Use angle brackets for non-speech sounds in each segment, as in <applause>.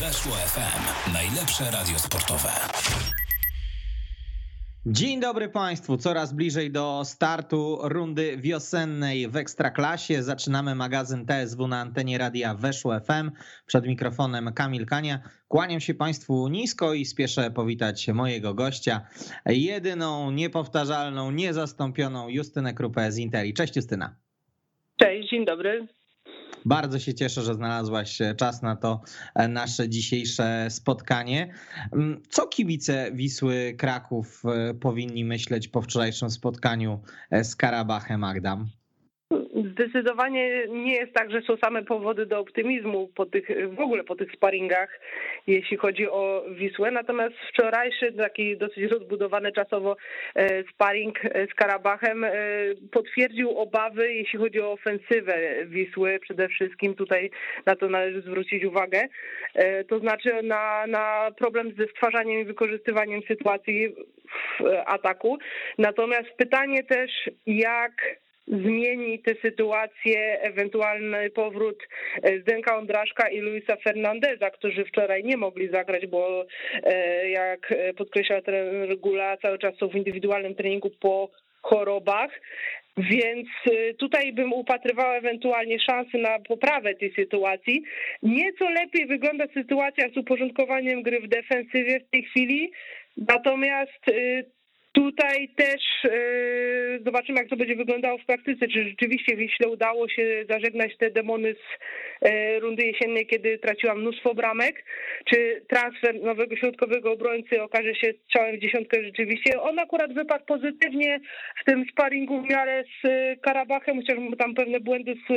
Weszło FM. Najlepsze radio sportowe. Dzień dobry Państwu. Coraz bliżej do startu rundy wiosennej w Ekstraklasie. Zaczynamy magazyn TSW na antenie radia Weszło FM. Przed mikrofonem Kamil Kania. Kłaniam się Państwu nisko i spieszę powitać mojego gościa, jedyną, niepowtarzalną, niezastąpioną Justynę Krupę z Interi. Cześć Justyna. Cześć, dzień dobry. Bardzo się cieszę, że znalazłaś czas na to e, nasze dzisiejsze spotkanie. Mm, co kibice Wisły Kraków e, powinni myśleć po wczorajszym spotkaniu e, z Karabachem Agdam? Zdecydowanie nie jest tak, że są same powody do optymizmu po tych, w ogóle po tych sparingach, jeśli chodzi o Wisłę. Natomiast wczorajszy taki dosyć rozbudowany czasowo e, sparing z Karabachem e, potwierdził obawy, jeśli chodzi o ofensywę Wisły. Przede wszystkim tutaj na to należy zwrócić uwagę. E, to znaczy na, na problem ze stwarzaniem i wykorzystywaniem sytuacji w ataku. Natomiast pytanie też, jak zmieni tę sytuację ewentualny powrót e, Zdenka Ondraszka i Luisa Fernandeza, którzy wczoraj nie mogli zagrać, bo e, jak podkreślał trener Gula, cały czas są w indywidualnym treningu po chorobach. Więc e, tutaj bym upatrywała ewentualnie szansy na poprawę tej sytuacji. Nieco lepiej wygląda sytuacja z uporządkowaniem gry w defensywie w tej chwili. Natomiast Tutaj też yy, zobaczymy, jak to będzie wyglądało w praktyce. Czy rzeczywiście Wiśle udało się zażegnać te demony z yy, rundy jesiennej, kiedy traciła mnóstwo bramek? Czy transfer nowego środkowego obrońcy okaże się strzałem w dziesiątkę rzeczywiście? On akurat wypadł pozytywnie w tym sparingu w miarę z y, Karabachem, chociaż tam pewne błędy z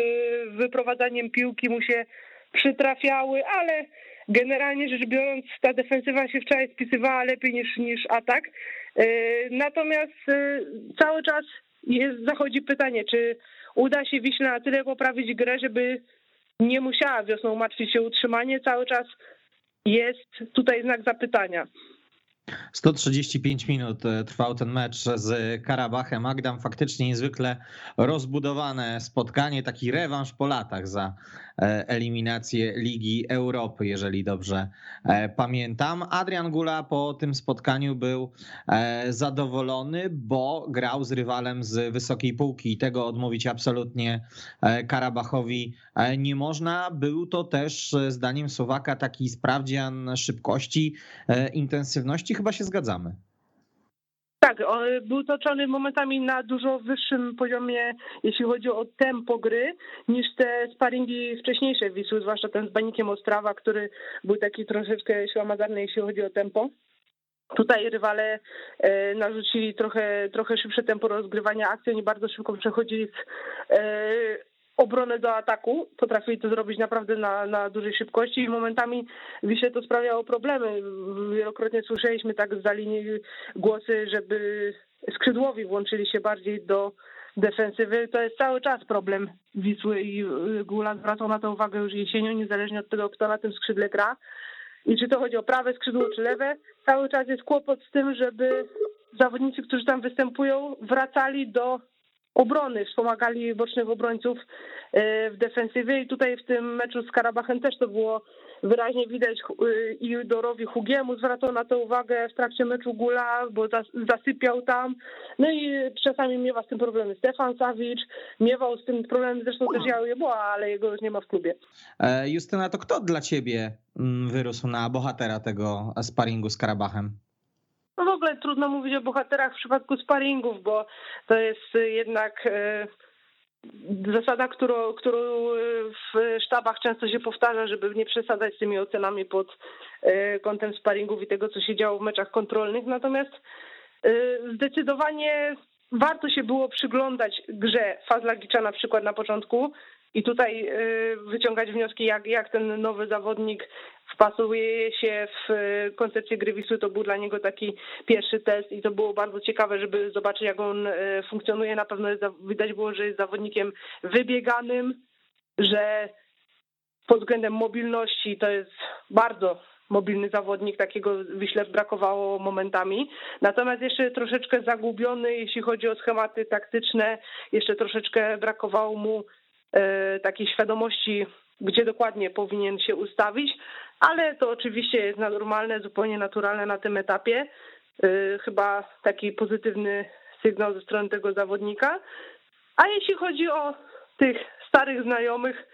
wyprowadzaniem piłki mu się przytrafiały, ale generalnie rzecz biorąc ta defensywa się wczoraj spisywała lepiej niż, niż atak. E, natomiast e, cały czas jest, zachodzi pytanie, czy uda się Wiśle na tyle poprawić grę, żeby nie musiała wiosną martwić się utrzymanie. Cały czas jest tutaj znak zapytania. 135 minut e, trwał ten mecz z Karabachem Agdam. Faktycznie niezwykle rozbudowane spotkanie, taki rewanż po latach za eliminację Ligi Europy, jeżeli dobrze e, pamiętam. Adrian Gula po tym spotkaniu był zadowolony, bo grał z rywalem z wysokiej półki i tego odmówić absolutnie Karabachowi nie można. Był to też zdaniem Słowaka taki sprawdzian szybkości, intensywności chyba się zgadzamy. Tak, był toczony momentami na dużo wyższym poziomie, jeśli chodzi o tempo gry, niż te sparingi wcześniejsze Wisły, zwłaszcza ten z Banikiem Ostrawa, który był taki troszeczkę ślamazarny, jeśli chodzi o tempo. Tutaj rywale e, narzucili trochę, trochę szybsze tempo rozgrywania akcji, oni bardzo szybko przechodzili z e, obronę do ataku. Potrafili to zrobić naprawdę na, na dużej szybkości i momentami Wisie to sprawiało problemy. Wielokrotnie słyszeliśmy tak z linii głosy, żeby skrzydłowi włączyli się bardziej do defensywy. To jest cały czas problem Wisły i Gula zwracał na to uwagę już jesienią, niezależnie od tego, kto na tym skrzydle gra. I czy to chodzi o prawe skrzydło, czy lewe, cały czas jest kłopot z tym, żeby zawodnicy, którzy tam występują, wracali do obrony, wspomagali bocznych obrońców e, w defensywie i tutaj w tym meczu z Karabachem też to było wyraźnie widać e, i Dorowi Hugiemu zwracał na to uwagę w trakcie meczu Gula, bo zasypiał tam. No i czasami miewa z tym problemy Stefan Sawicz, miewał z tym problemem zresztą też Jał Jeboa, ale jego już nie ma w klubie. E, Justyna, to kto dla ciebie mm, wyrósł na bohatera tego sparingu z Karabachem? No w ogóle trudno mówić o bohaterach w przypadku sparingów, bo to jest jednak e, zasada, którą, którą w sztabach często się powtarza, żeby nie przesadzać z tymi ocenami pod e, kątem sparingów i tego, co się działo w meczach kontrolnych. Natomiast e, zdecydowanie warto się było przyglądać grze Fazlagicza na przykład na początku i tutaj wyciągać wnioski, jak, jak ten nowy zawodnik wpasuje się w e, koncepcję gry Wisły. To był dla niego taki pierwszy test i to było bardzo ciekawe, żeby zobaczyć, jak on e, funkcjonuje. Na pewno jest, widać było, że jest zawodnikiem wybieganym, że pod względem mobilności to jest bardzo mobilny zawodnik, takiego Wiśle brakowało momentami. Natomiast jeszcze troszeczkę zagubiony, jeśli chodzi o schematy taktyczne, jeszcze troszeczkę brakowało mu e, takiej świadomości gdzie dokładnie powinien się ustawić, ale to oczywiście jest normalne, zupełnie naturalne na tym etapie. Chyba taki pozytywny sygnał ze strony tego zawodnika. A jeśli chodzi o tych starych znajomych,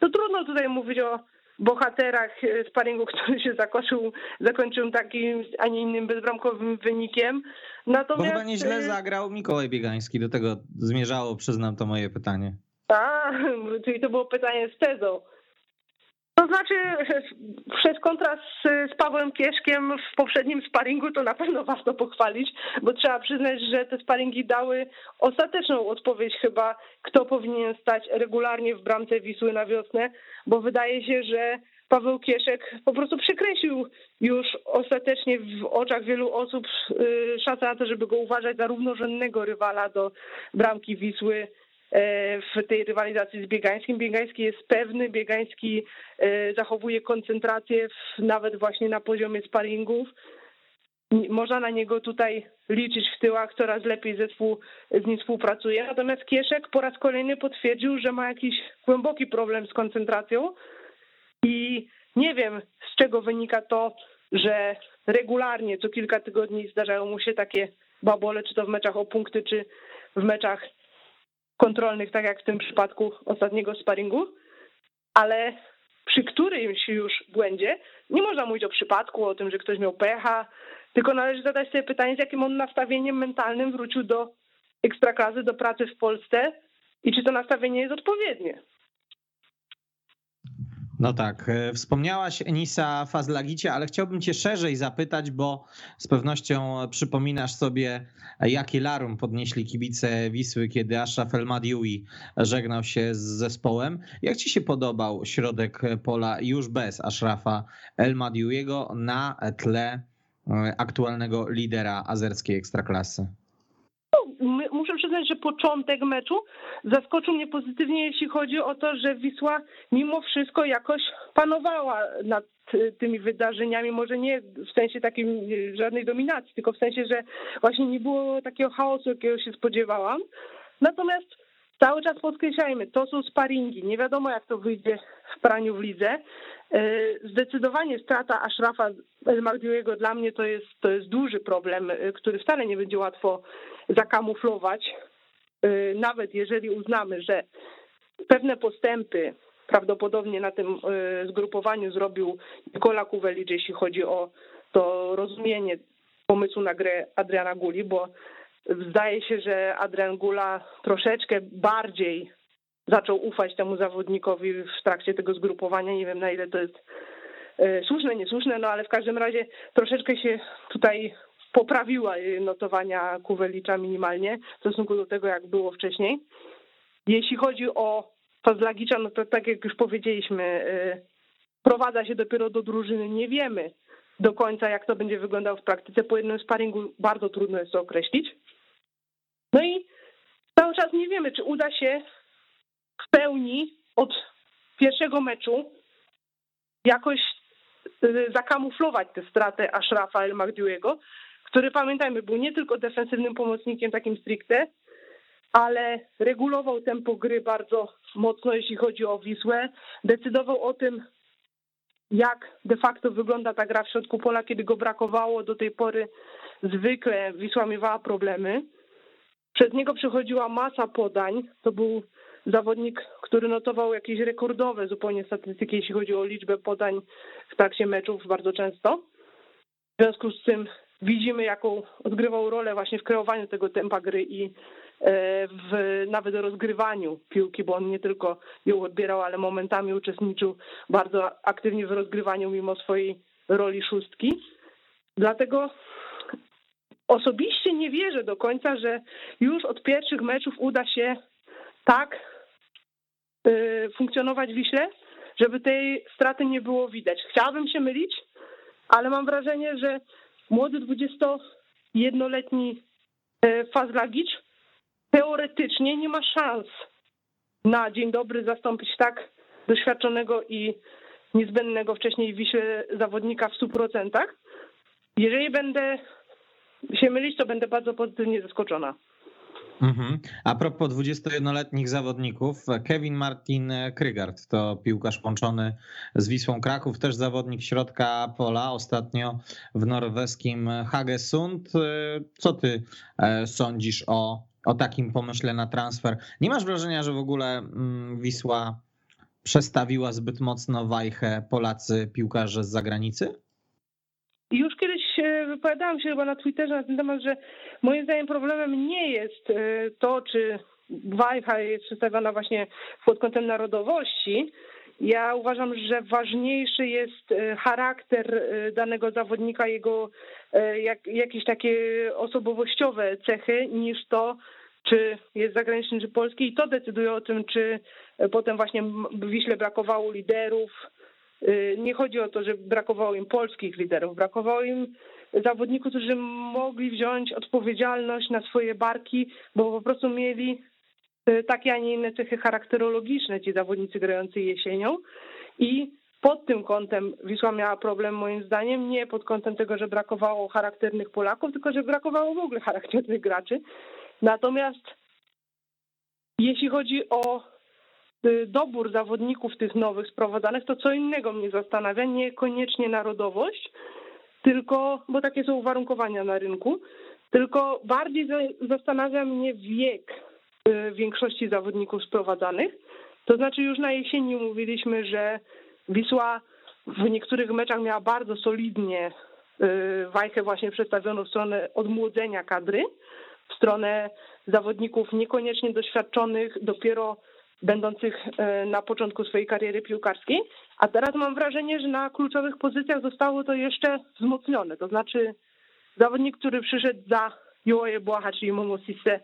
to trudno tutaj mówić o bohaterach e, sparingu, <laughs> który się zakończył, zakończył takim, a nie innym bezbramkowym wynikiem. Natomiast... Bo chyba nieźle e, zagrał Mikołaj Biegański, do tego zmierzało, przyznam to moje pytanie. A, <laughs> czyli to było pytanie z tezą. To znaczy, przez kontrast z Pawłem Kieszkiem w poprzednim sparingu to na pewno warto pochwalić, bo trzeba przyznać, że te sparingi dały ostateczną odpowiedź chyba, kto powinien stać regularnie w bramce Wisły na wiosnę, bo wydaje się, że Paweł Kieszek po prostu przekreślił już ostatecznie w oczach wielu osób y, szansę na to, żeby go uważać za równorzędnego rywala do bramki Wisły w tej rywalizacji z Biegańskim. Biegański jest pewny, Biegański e, zachowuje koncentrację nawet właśnie na poziomie sparingów. Można na niego tutaj liczyć w tyłach, coraz lepiej zespół z nim współpracuje. Natomiast Kieszek po raz kolejny potwierdził, że ma jakiś głęboki problem z koncentracją i nie wiem, z czego wynika to, że regularnie co kilka tygodni zdarzają mu się takie babole, czy to w meczach o punkty, czy w meczach kontrolnych, tak jak w tym przypadku ostatniego sparingu, ale przy którymś już błędzie nie można mówić o przypadku, o tym, że ktoś miał pecha, tylko należy zadać sobie pytanie, z jakim on nastawieniem mentalnym wrócił do ekstraklasy, do pracy w Polsce i czy to nastawienie jest odpowiednie. No tak, e, wspomniałaś Enisa Fazlagicie, ale chciałbym cię szerzej zapytać, bo z pewnością przypominasz sobie, jakie larum podnieśli kibice Wisły, kiedy Ashraf El Madiui żegnał się z zespołem. Jak ci się podobał środek pola już bez Ashrafa El Madiuiego na tle e, aktualnego lidera azerskiej ekstraklasy? Przyznać, że początek meczu zaskoczył mnie pozytywnie, jeśli chodzi o to, że Wisła mimo wszystko jakoś panowała nad tymi wydarzeniami, może nie w sensie takim żadnej dominacji, tylko w sensie, że właśnie nie było takiego chaosu, jakiego się spodziewałam. Natomiast cały czas podkreślajmy, to są sparingi, nie wiadomo jak to wyjdzie w praniu w lidze. E, zdecydowanie strata Ashrafa El Magdiuego dla mnie to jest, to jest duży problem, e, który wcale nie będzie łatwo zakamuflować, y, nawet jeżeli uznamy, że pewne postępy prawdopodobnie na tym zgrupowaniu zrobił Nikola Kuwelicz, jeśli chodzi o to rozumienie pomysłu na grę Adriana Guli, bo zdaje się, że Adrian Gula troszeczkę bardziej zaczął ufać temu zawodnikowi w trakcie tego zgrupowania. Nie wiem na ile to jest y, słuszne, niesłuszne, no ale w każdym razie troszeczkę się tutaj poprawiła notowania Kuwelicza minimalnie w stosunku do tego, jak było wcześniej. Jeśli chodzi o Fazlagicza, no to tak jak już powiedzieliśmy, y, prowadza się dopiero do drużyny. Nie wiemy do końca, jak to będzie wyglądało w praktyce. Po jednym sparingu bardzo trudno jest to określić. No i cały czas nie wiemy, czy uda się w pełni od pierwszego meczu jakoś y, zakamuflować tę stratę Ashrafa El Magdiuego, który pamiętajmy, był nie tylko defensywnym pomocnikiem takim stricte, ale regulował tempo gry bardzo mocno, jeśli chodzi o Wisłę. Decydował o tym, jak de facto wygląda ta gra w środku pola, kiedy go brakowało. Do tej pory zwykle Wisła miewała problemy. Przez niego przechodziła masa podań. To był zawodnik, który notował jakieś rekordowe zupełnie statystyki, jeśli chodzi o liczbę podań w trakcie meczów bardzo często. W związku z tym widzimy, jaką odgrywał rolę właśnie w kreowaniu tego tempa gry i e, w nawet rozgrywaniu piłki, bo on nie tylko ją odbierał, ale momentami uczestniczył bardzo aktywnie w rozgrywaniu mimo swojej roli szóstki. Dlatego osobiście nie wierzę do końca, że już od pierwszych meczów uda się tak e, funkcjonować w Wiśle, żeby tej straty nie było widać. Chciałabym się mylić, ale mam wrażenie, że młody 21-letni e, Fazlagicz teoretycznie nie ma szans na dzień dobry zastąpić tak doświadczonego i niezbędnego wcześniej Wiśle zawodnika w 100%. Jeżeli będę się mylić, to będę bardzo pozytywnie zaskoczona. Mhm. A propos 21-letnich zawodników, Kevin Martin Krygard to piłkarz łączony z Wisłą Kraków, też zawodnik środka pola, ostatnio w norweskim Hagesund. Co ty e, sądzisz o, o takim pomyśle na transfer? Nie masz wrażenia, że w ogóle mm, Wisła przestawiła zbyt mocno wajchę Polacy piłkarze z zagranicy? Już wypowiadałam się chyba na Twitterze na ten temat, że moim zdaniem problemem nie jest e, to, czy wajcha jest przedstawiona właśnie pod kątem narodowości. Ja uważam, że ważniejszy jest e, charakter e, danego zawodnika, jego jak, jakieś takie osobowościowe cechy, niż to, czy jest zagraniczny, czy polski. I to decyduje o tym, czy potem właśnie Wiśle brakowało liderów. Nie chodzi o to, że brakowało im polskich liderów, brakowało im zawodników, którzy mogli wziąć odpowiedzialność na swoje barki, bo po prostu mieli e, takie, a nie inne cechy charakterologiczne ci zawodnicy grający jesienią i pod tym kątem Wisła miała problem moim zdaniem, nie pod kątem tego, że brakowało charakternych Polaków, tylko że brakowało w ogóle <laughs> charakternych graczy. Natomiast jeśli chodzi o e, dobór zawodników tych nowych sprowadzanych, to co innego mnie zastanawia, niekoniecznie narodowość, tylko, bo takie są uwarunkowania na rynku, tylko bardziej zastanawia mnie wiek y, większości zawodników sprowadzanych. To znaczy już na jesieni mówiliśmy, że Wisła w niektórych meczach miała bardzo solidnie y, wajchę właśnie przedstawioną w stronę odmłodzenia kadry, w stronę zawodników niekoniecznie doświadczonych, dopiero będących e, na początku swojej kariery piłkarskiej, a teraz mam wrażenie, że na kluczowych pozycjach zostało to jeszcze wzmocnione. To znaczy zawodnik, który przyszedł za Joje Błaha, czyli Momo Sisse,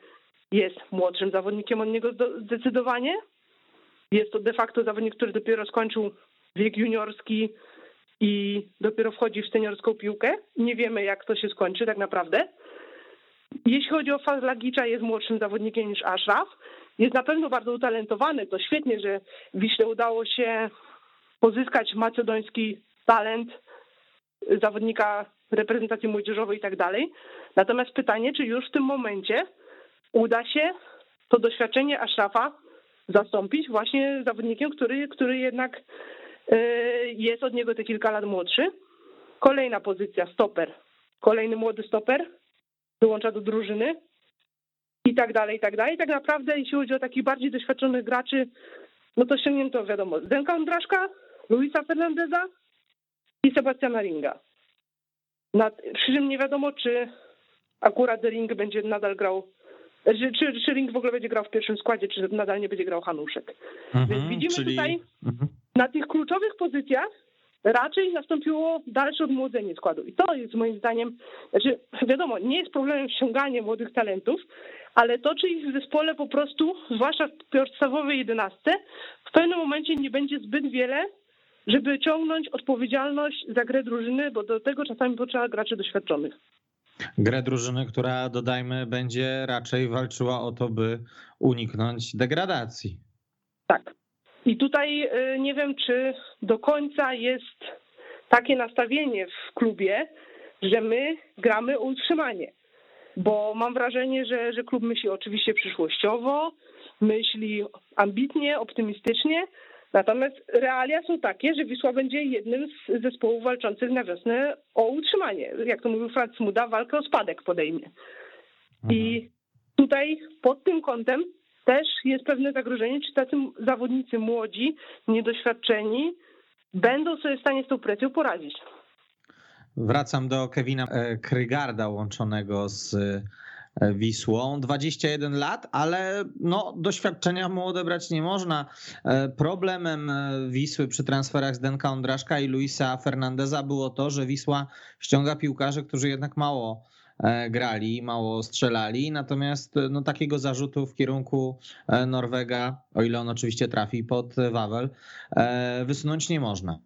jest młodszym zawodnikiem od niego zdecydowanie. Jest to de facto zawodnik, który dopiero skończył wiek juniorski i dopiero wchodzi w seniorską piłkę. Nie wiemy, jak to się skończy tak naprawdę. Jeśli chodzi o Fazlagicza, jest młodszym zawodnikiem niż Ashraf jest na pewno bardzo utalentowany. To świetnie, że Wiśle udało się pozyskać macedoński talent zawodnika reprezentacji młodzieżowej i tak dalej. Natomiast pytanie, czy już w tym momencie uda się to doświadczenie Ashrafa zastąpić właśnie zawodnikiem, który, który jednak e, jest od niego te kilka lat młodszy. Kolejna pozycja, stoper. Kolejny młody stoper dołącza do drużyny i tak dalej, i tak dalej. Tak naprawdę, jeśli chodzi o takich bardziej doświadczonych graczy, no to ściągnięto, wiadomo, Zenka Ondraszka, Luisa Fernandeza i Sebastiana Ringa. Nad, przy czym nie wiadomo, czy akurat Ring będzie nadal grał, czy, czy, czy Ring w ogóle będzie grał w pierwszym składzie, czy nadal nie będzie grał Hanuszek. Mhm, Więc widzimy czyli... tutaj mhm. na tych kluczowych pozycjach raczej nastąpiło dalsze odmłodzenie składu. I to jest moim zdaniem, znaczy wiadomo, nie jest problemem ściąganie młodych talentów, ale to, czy ich w zespole po prostu, zwłaszcza w podstawowej jedenastce, w pewnym momencie nie będzie zbyt wiele, żeby ciągnąć odpowiedzialność za grę drużyny, bo do tego czasami potrzeba graczy doświadczonych. Grę drużyny, która dodajmy, będzie raczej walczyła o to, by uniknąć degradacji. Tak. I tutaj y, nie wiem, czy do końca jest takie nastawienie w klubie, że my gramy o utrzymanie bo mam wrażenie, że, że klub myśli oczywiście przyszłościowo, myśli ambitnie, optymistycznie, natomiast realia są takie, że Wisła będzie jednym z zespołów walczących na wiosnę o utrzymanie. Jak to mówił Franz Muda, walkę o spadek podejmie. I mhm. tutaj pod tym kątem też jest pewne zagrożenie, czy tacy zawodnicy młodzi, niedoświadczeni będą sobie w stanie z tą presją poradzić. Wracam do Kevina e, Krygarda łączonego z Wisłą. 21 lat, ale no, doświadczenia mu odebrać nie można. E, problemem Wisły przy transferach z Denka Ondraszka i Luisa Fernandeza było to, że Wisła ściąga piłkarzy, którzy jednak mało grali, mało strzelali, natomiast no, takiego zarzutu w kierunku Norwega, o ile on oczywiście trafi pod Wawel, wysunąć nie można.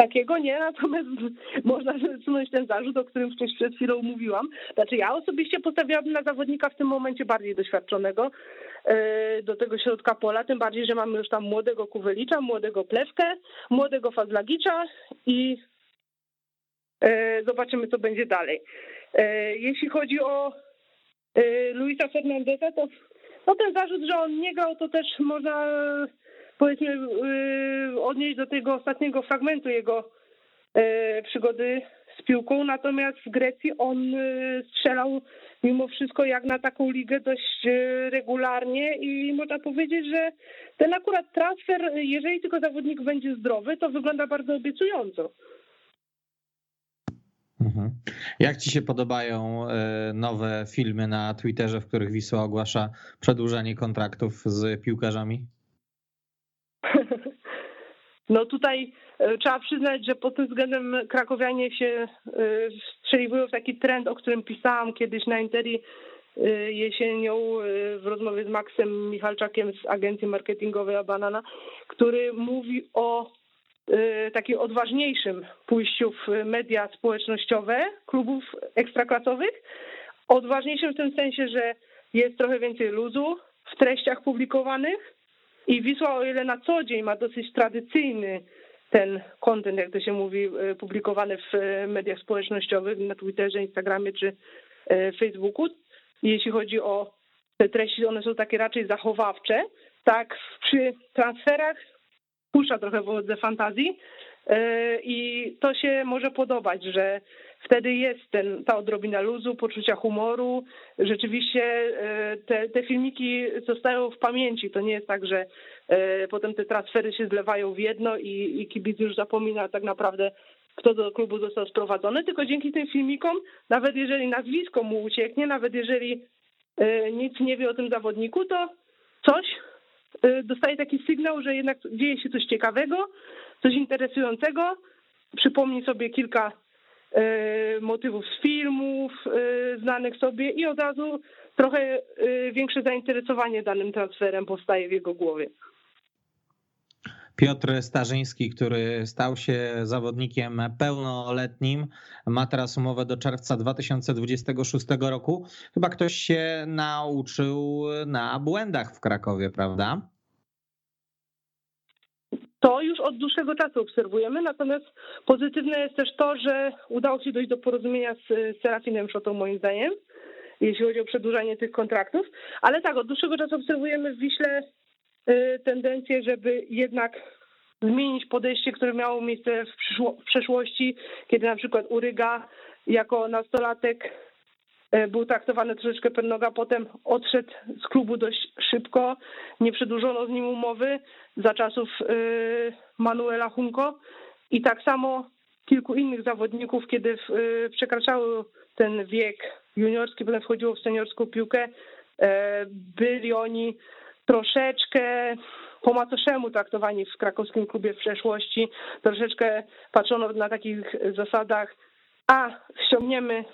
Takiego nie, natomiast <laughs> można wysunąć ten zarzut, o którym wcześniej przed chwilą mówiłam. Znaczy ja osobiście postawiłabym na zawodnika w tym momencie bardziej doświadczonego e, do tego środka pola, tym bardziej, że mamy już tam młodego Kuwelicza, młodego Plewkę, młodego Fazlagicza i e, zobaczymy, co będzie dalej. E, jeśli chodzi o Luisa Fernandeza, to no ten zarzut, że on nie grał, to też można powiedzmy odnieść do tego ostatniego fragmentu jego przygody z piłką, natomiast w Grecji on strzelał mimo wszystko jak na taką ligę dość regularnie i można powiedzieć, że ten akurat transfer, jeżeli tylko zawodnik będzie zdrowy, to wygląda bardzo obiecująco. Mhm. Jak ci się podobają e, nowe filmy na Twitterze, w których Wisła ogłasza przedłużanie kontraktów z piłkarzami? No tutaj e, trzeba przyznać, że pod tym względem krakowianie się e, strzeliwują w taki trend, o którym pisałam kiedyś na Interi jesienią w rozmowie z Maxem Michalczakiem z agencji marketingowej Abanana, który mówi o takim odważniejszym pójściu w media społecznościowe klubów ekstraklasowych. Odważniejszym w tym sensie, że jest trochę więcej luzu w treściach publikowanych i Wisła, o ile na co dzień ma dosyć tradycyjny ten kontent, jak to się mówi, y, publikowany w mediach społecznościowych, na Twitterze, Instagramie czy y, Facebooku, jeśli chodzi o te treści, one są takie raczej zachowawcze, tak przy transferach puszcza trochę wodze fantazji e, i to się może podobać, że wtedy jest ten, ta odrobina luzu, poczucia humoru. Rzeczywiście e, te, te filmiki zostają w pamięci. To nie jest tak, że e, potem te transfery się zlewają w jedno i, i kibic już zapomina tak naprawdę, kto do klubu został sprowadzony, tylko dzięki tym filmikom, nawet jeżeli nazwisko mu ucieknie, nawet jeżeli nic nie wie o tym zawodniku, to coś dostaje taki sygnał, że jednak dzieje się coś ciekawego, coś interesującego. Przypomni sobie kilka motywów z filmów y, znanych sobie i od razu trochę większe zainteresowanie danym transferem powstaje w jego głowie. Piotr Starzyński, który stał się zawodnikiem pełnoletnim, ma teraz umowę do czerwca 2026 roku. Chyba ktoś się nauczył na błędach w Krakowie, prawda? To już od dłuższego czasu obserwujemy, natomiast pozytywne jest też to, że udało się dojść do porozumienia z Serafinem Szotą, moim zdaniem, jeśli chodzi o przedłużanie tych kontraktów. Ale tak, od dłuższego czasu obserwujemy w Wiśle Y, tendencję, żeby jednak zmienić podejście, które miało miejsce w, w przeszłości, kiedy na przykład Uryga jako nastolatek był traktowany troszeczkę pennoga, potem odszedł z klubu dość szybko, nie przedłużono z nim umowy za czasów y, Manuela Hunko. I tak samo kilku innych zawodników, kiedy przekraczały ten wiek juniorski, potem wchodziło w seniorską piłkę, byli oni troszeczkę po macoszemu traktowani w krakowskim klubie w przeszłości. Troszeczkę patrzono na takich zasadach, a ściągniemy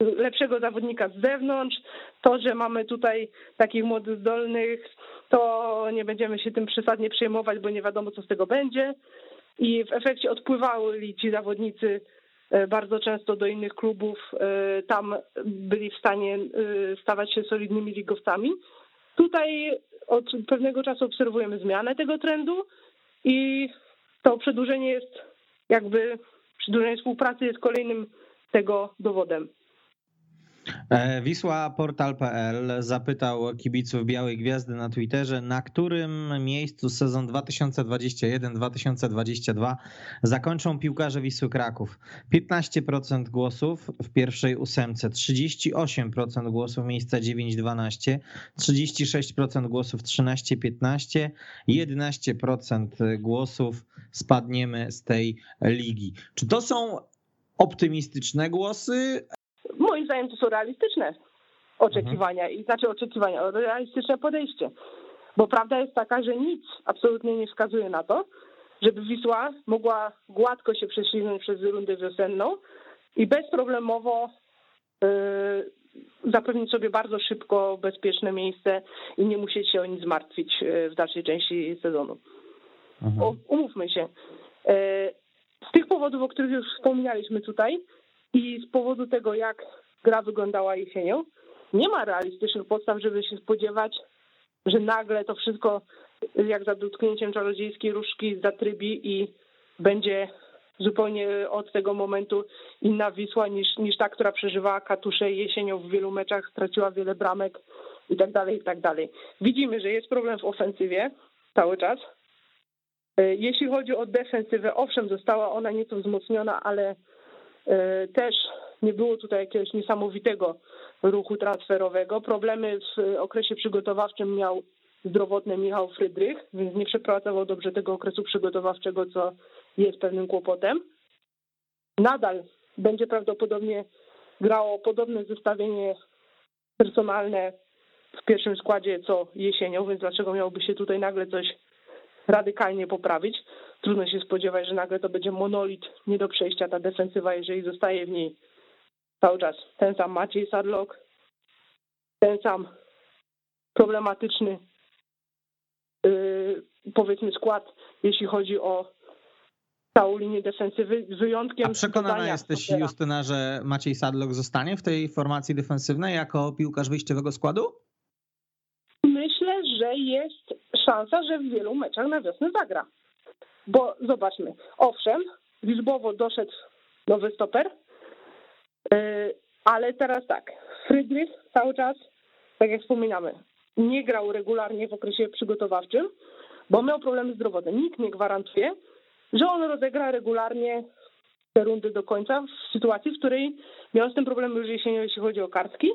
lepszego zawodnika z zewnątrz, to, że mamy tutaj takich młodych zdolnych, to nie będziemy się tym przesadnie przejmować, bo nie wiadomo, co z tego będzie. I w efekcie odpływali ci zawodnicy e, bardzo często do innych klubów, e, tam byli w stanie e, stawać się solidnymi ligowcami. Tutaj od pewnego czasu obserwujemy zmianę tego trendu i to przedłużenie jest jakby, przedłużenie współpracy jest kolejnym tego dowodem. E, Wisła Portal.pl zapytał kibiców Białej Gwiazdy na Twitterze, na którym miejscu sezon 2021-2022 zakończą piłkarze Wisły Kraków. 15% głosów w pierwszej ósemce, 38% głosów miejsca 9-12, 36% głosów 13-15, 11% głosów spadniemy z tej ligi. Czy to są optymistyczne głosy, zdaniem to są realistyczne oczekiwania i znaczy oczekiwania, realistyczne podejście. Bo prawda jest taka, że nic absolutnie nie wskazuje na to, żeby Wisła mogła gładko się prześliznąć przez rundę wiosenną i bezproblemowo yy, zapewnić sobie bardzo szybko bezpieczne miejsce i nie musieć się o nic zmartwić yy, w dalszej części sezonu. Mhm. umówmy się. Yy, z tych powodów, o których już wspominaliśmy tutaj i z powodu tego, jak gra wyglądała jesienią, nie ma realistycznych podstaw, żeby się spodziewać, że nagle to wszystko jak za dotknięciem czarodziejskiej różdżki zatrybi i będzie zupełnie od tego momentu inna Wisła niż, niż ta, która przeżywała katusze jesienią w wielu meczach, straciła wiele bramek i tak dalej, i tak dalej. Widzimy, że jest problem w ofensywie cały czas. E, jeśli chodzi o defensywę, owszem, została ona nieco wzmocniona, ale e, też nie było tutaj jakiegoś niesamowitego ruchu transferowego. Problemy w okresie przygotowawczym miał zdrowotny Michał Frydrych, więc nie przepracował dobrze tego okresu przygotowawczego, co jest pewnym kłopotem. Nadal będzie prawdopodobnie grało podobne zestawienie personalne w pierwszym składzie co jesienią, więc dlaczego miałoby się tutaj nagle coś radykalnie poprawić? Trudno się spodziewać, że nagle to będzie monolit nie do przejścia ta defensywa, jeżeli zostaje w niej cały czas ten sam Maciej Sadlock, ten sam problematyczny yy, powiedzmy skład, jeśli chodzi o całą linię defensywy, z wyjątkiem... A przekonana jesteś, Stopera. Justyna, że Maciej Sadlock zostanie w tej formacji defensywnej jako piłkarz wyjściowego składu? Myślę, że jest szansa, że w wielu meczach na wiosnę zagra. Bo zobaczmy, owszem, liczbowo doszedł nowy stoper, ale teraz tak, Frydrych cały czas, tak jak wspominamy, nie grał regularnie w okresie przygotowawczym, bo miał problemy zdrowotne. Nikt nie gwarantuje, że on rozegra regularnie te rundy do końca w sytuacji, w której miał z tym problem już jesienią, jeśli chodzi o kartki,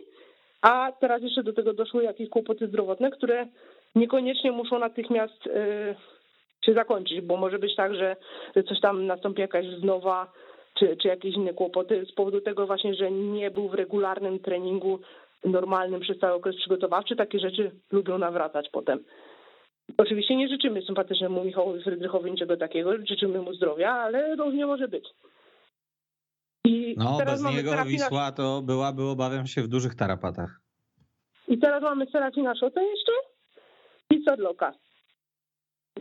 a teraz jeszcze do tego doszły jakieś kłopoty zdrowotne, które niekoniecznie muszą natychmiast yy, się zakończyć, bo może być tak, że coś tam nastąpi jakaś znowa, czy, czy jakieś inne kłopoty z powodu tego właśnie, że nie był w regularnym treningu normalnym przez cały okres przygotowawczy. Takie rzeczy lubią nawracać potem. Oczywiście nie życzymy sympatycznemu Michałowi Frydrychowi niczego takiego, życzymy mu zdrowia, ale różnie może być. I no, bez niego Serafina... Wisła to byłaby, obawiam się, w dużych tarapatach. I teraz mamy Serafina Szotę jeszcze i Sadloka.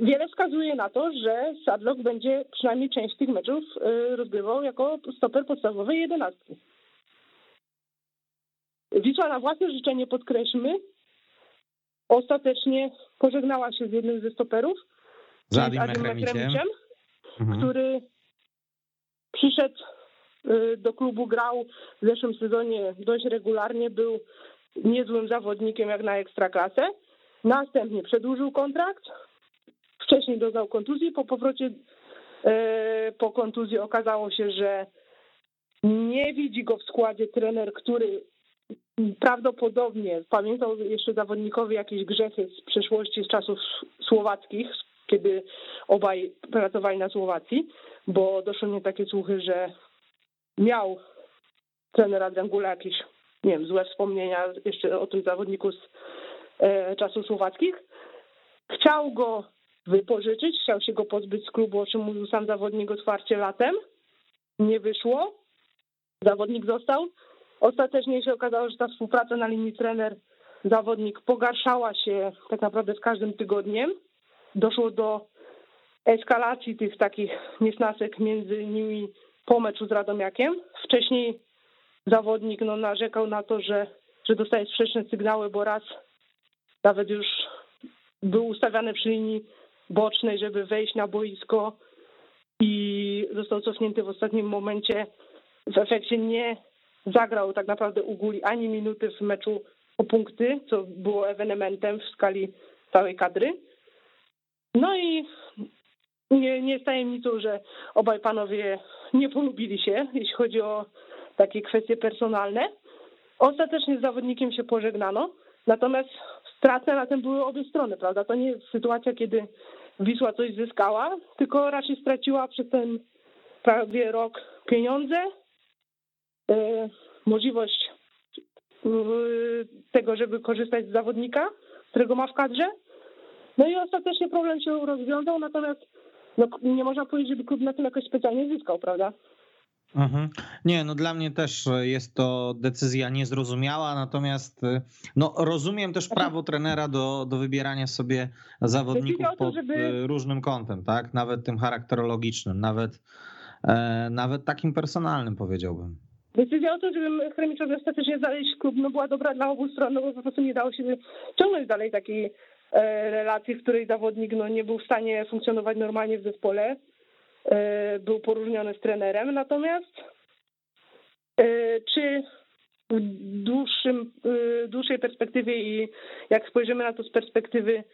Wiele wskazuje na to, że Sadlok będzie przynajmniej część tych meczów y, rozgrywał jako stoper podstawowej jedenastki. Wisła na własne życzenie, podkreślmy, ostatecznie pożegnała się z jednym ze stoperów, z Adim Mechremiciem, mhm. który przyszedł y, do klubu, grał w zeszłym sezonie dość regularnie, był niezłym zawodnikiem jak na ekstraklasę. Następnie przedłużył kontrakt, wcześniej doznał kontuzji, po powrocie y, po kontuzji okazało się, że nie widzi go w składzie trener, który prawdopodobnie pamiętał jeszcze zawodnikowi jakieś grzechy z przeszłości, z czasów słowackich, kiedy obaj pracowali na Słowacji, bo doszły mnie takie słuchy, że miał trener Adrian Gula jakieś, nie wiem, złe wspomnienia jeszcze o tym zawodniku z e, czasów słowackich. Chciał go wypożyczyć, chciał się go pozbyć z klubu, o czym mówił sam zawodnik otwarcie latem. Nie wyszło. Zawodnik został. Ostatecznie się okazało, że ta współpraca na linii trener-zawodnik pogarszała się tak naprawdę z każdym tygodniem. Doszło do eskalacji tych takich niesnasek między nimi po meczu z Radomiakiem. Wcześniej zawodnik no, narzekał na to, że, że dostaje sprzeczne sygnały, bo raz nawet już był ustawiany przy linii bocznej, żeby wejść na boisko i został cofnięty w ostatnim momencie. W efekcie nie zagrał tak naprawdę u Guli ani minuty w meczu o punkty, co było ewenementem w skali całej kadry. No i nie, nie jest tajemnicą, że obaj panowie nie polubili się, jeśli chodzi o takie kwestie personalne. Ostatecznie z zawodnikiem się pożegnano, natomiast straty na tym były obie strony, prawda? To nie jest sytuacja, kiedy Wisła coś zyskała, tylko raczej straciła przez ten prawie rok pieniądze, E, możliwość e, tego, żeby korzystać z zawodnika, którego ma w kadrze. No i ostatecznie problem się rozwiązał, natomiast no, nie można powiedzieć, żeby klub na tym jakoś specjalnie zyskał, prawda? Mhm. Nie, no dla mnie też jest to decyzja niezrozumiała, natomiast e, no, rozumiem też prawo trenera do, do wybierania sobie zawodników pod żeby... różnym kątem, tak? Nawet tym charakterologicznym, nawet, nawet takim personalnym powiedziałbym. Decyzja o tym, żeby Chremiczowi ostatecznie znaleźć klub, no była dobra dla obu stron, no bo po prostu nie dało się ciągnąć dalej takiej e, relacji, w której zawodnik no, nie był w stanie funkcjonować normalnie w zespole. Był poróżniony z trenerem. Natomiast czy w dłuższym, dłuższej perspektywie i jak spojrzymy na to z perspektywy,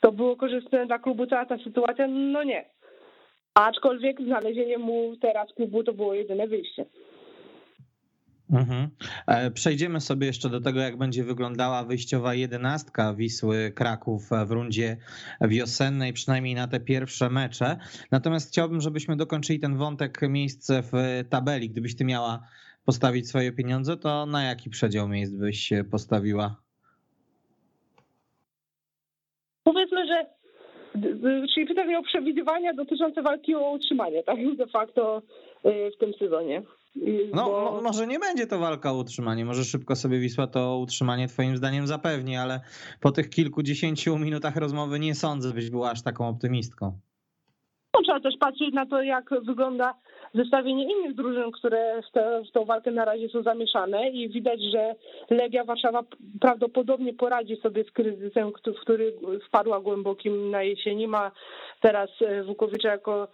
to było korzystne dla klubu cała ta sytuacja? No nie. Aczkolwiek znalezienie mu teraz klubu to było jedyne wyjście. Mhm. E, przejdziemy sobie jeszcze do tego, jak będzie wyglądała wyjściowa jedenastka Wisły Kraków w rundzie wiosennej, przynajmniej na te pierwsze mecze. Natomiast chciałbym, żebyśmy dokończyli ten wątek miejsce w tabeli. Gdybyś ty miała postawić swoje pieniądze, to na jaki przedział miejsc byś postawiła? Powiedzmy, że czyli pytanie o przewidywania dotyczące walki o utrzymanie, tak de facto y, w tym sezonie. No, Bo... może nie będzie to walka o utrzymanie, może szybko sobie Wisła to utrzymanie twoim zdaniem zapewni, ale po tych kilkudziesięciu minutach rozmowy nie sądzę, byś była aż taką optymistką. No, trzeba też patrzeć na to, jak wygląda zestawienie innych drużyn, które w, te, w tą walkę na razie są zamieszane i widać, że Legia Warszawa prawdopodobnie poradzi sobie z kryzysem, w który wpadła głębokim na jesieni. Ma teraz e, Wukowicza jako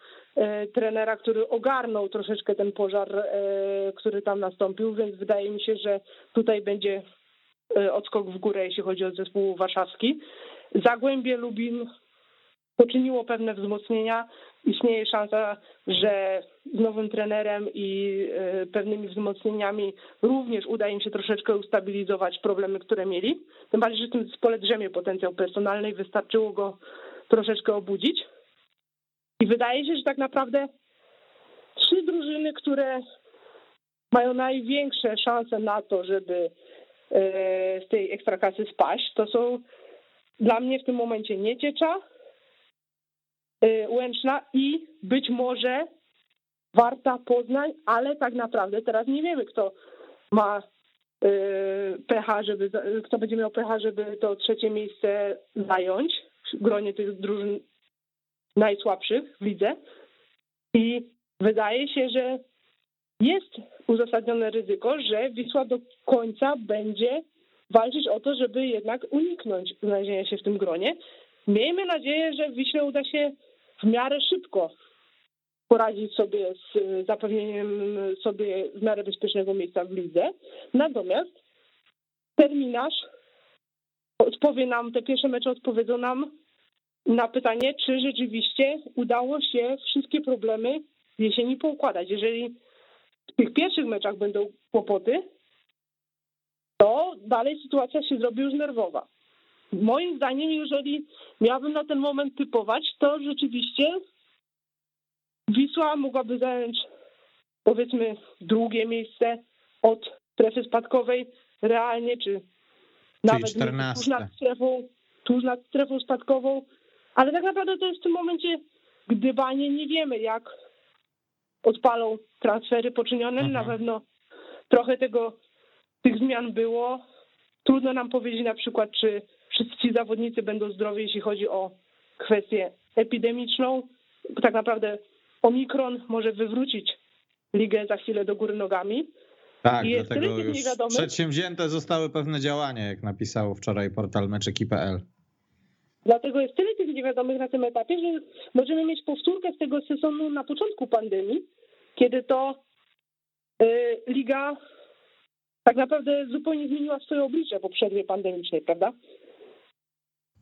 trenera, który ogarnął troszeczkę ten pożar, e, który tam nastąpił, więc wydaje mi się, że tutaj będzie odskok w górę, jeśli chodzi o zespół warszawski. Zagłębie Lubin poczyniło pewne wzmocnienia. Istnieje szansa, że z nowym trenerem i e, pewnymi wzmocnieniami również uda im się troszeczkę ustabilizować problemy, które mieli. Tym bardziej, że w tym zespole drzemie potencjał personalny i wystarczyło go troszeczkę obudzić. I wydaje się, że tak naprawdę trzy drużyny, które mają największe szanse na to, żeby e, z tej ekstraklasy spaść, to są dla mnie w tym momencie Nieciecza, Y, Łęczna i być może Warta Poznań, ale tak naprawdę teraz nie wiemy, kto ma y, pecha, żeby, kto będzie miał pecha, żeby to trzecie miejsce zająć w gronie tych drużyn najsłabszych w lidze. I wydaje się, że jest uzasadnione ryzyko, że Wisła do końca będzie walczyć o to, żeby jednak uniknąć znalezienia się w tym gronie. Miejmy nadzieję, że Wiśle uda się w miarę szybko poradzić sobie z zapewnieniem sobie w miarę bezpiecznego miejsca w lidze. Natomiast terminarz odpowie nam, te pierwsze mecze odpowiedzą nam na pytanie, czy rzeczywiście udało się wszystkie problemy w jesieni poukładać. Jeżeli w tych pierwszych meczach będą kłopoty, to dalej sytuacja się zrobi już nerwowa. Moim zdaniem, jeżeli miałabym na ten moment typować, to rzeczywiście Wisła mogłaby zająć powiedzmy drugie miejsce od strefy spadkowej realnie, czy nawet tuż nad, strefą, tuż nad strefą spadkową, ale tak naprawdę to jest w tym momencie gdybanie, nie wiemy jak odpalą transfery poczynione, mhm. na pewno trochę tego, tych zmian było. Trudno nam powiedzieć na przykład, czy wszyscy ci zawodnicy będą zdrowi, jeśli chodzi o kwestię epidemiczną. Tak naprawdę Omikron może wywrócić ligę za chwilę do góry nogami. Tak, I dlatego już przedsięwzięte zostały pewne działania, jak napisało wczoraj portal meczeki.pl. Dlatego jest tyle tych niewiadomych na tym etapie, że możemy mieć powtórkę z tego sezonu na początku pandemii, kiedy to y, liga tak naprawdę zupełnie zmieniła swoje oblicze po przerwie pandemicznej, prawda?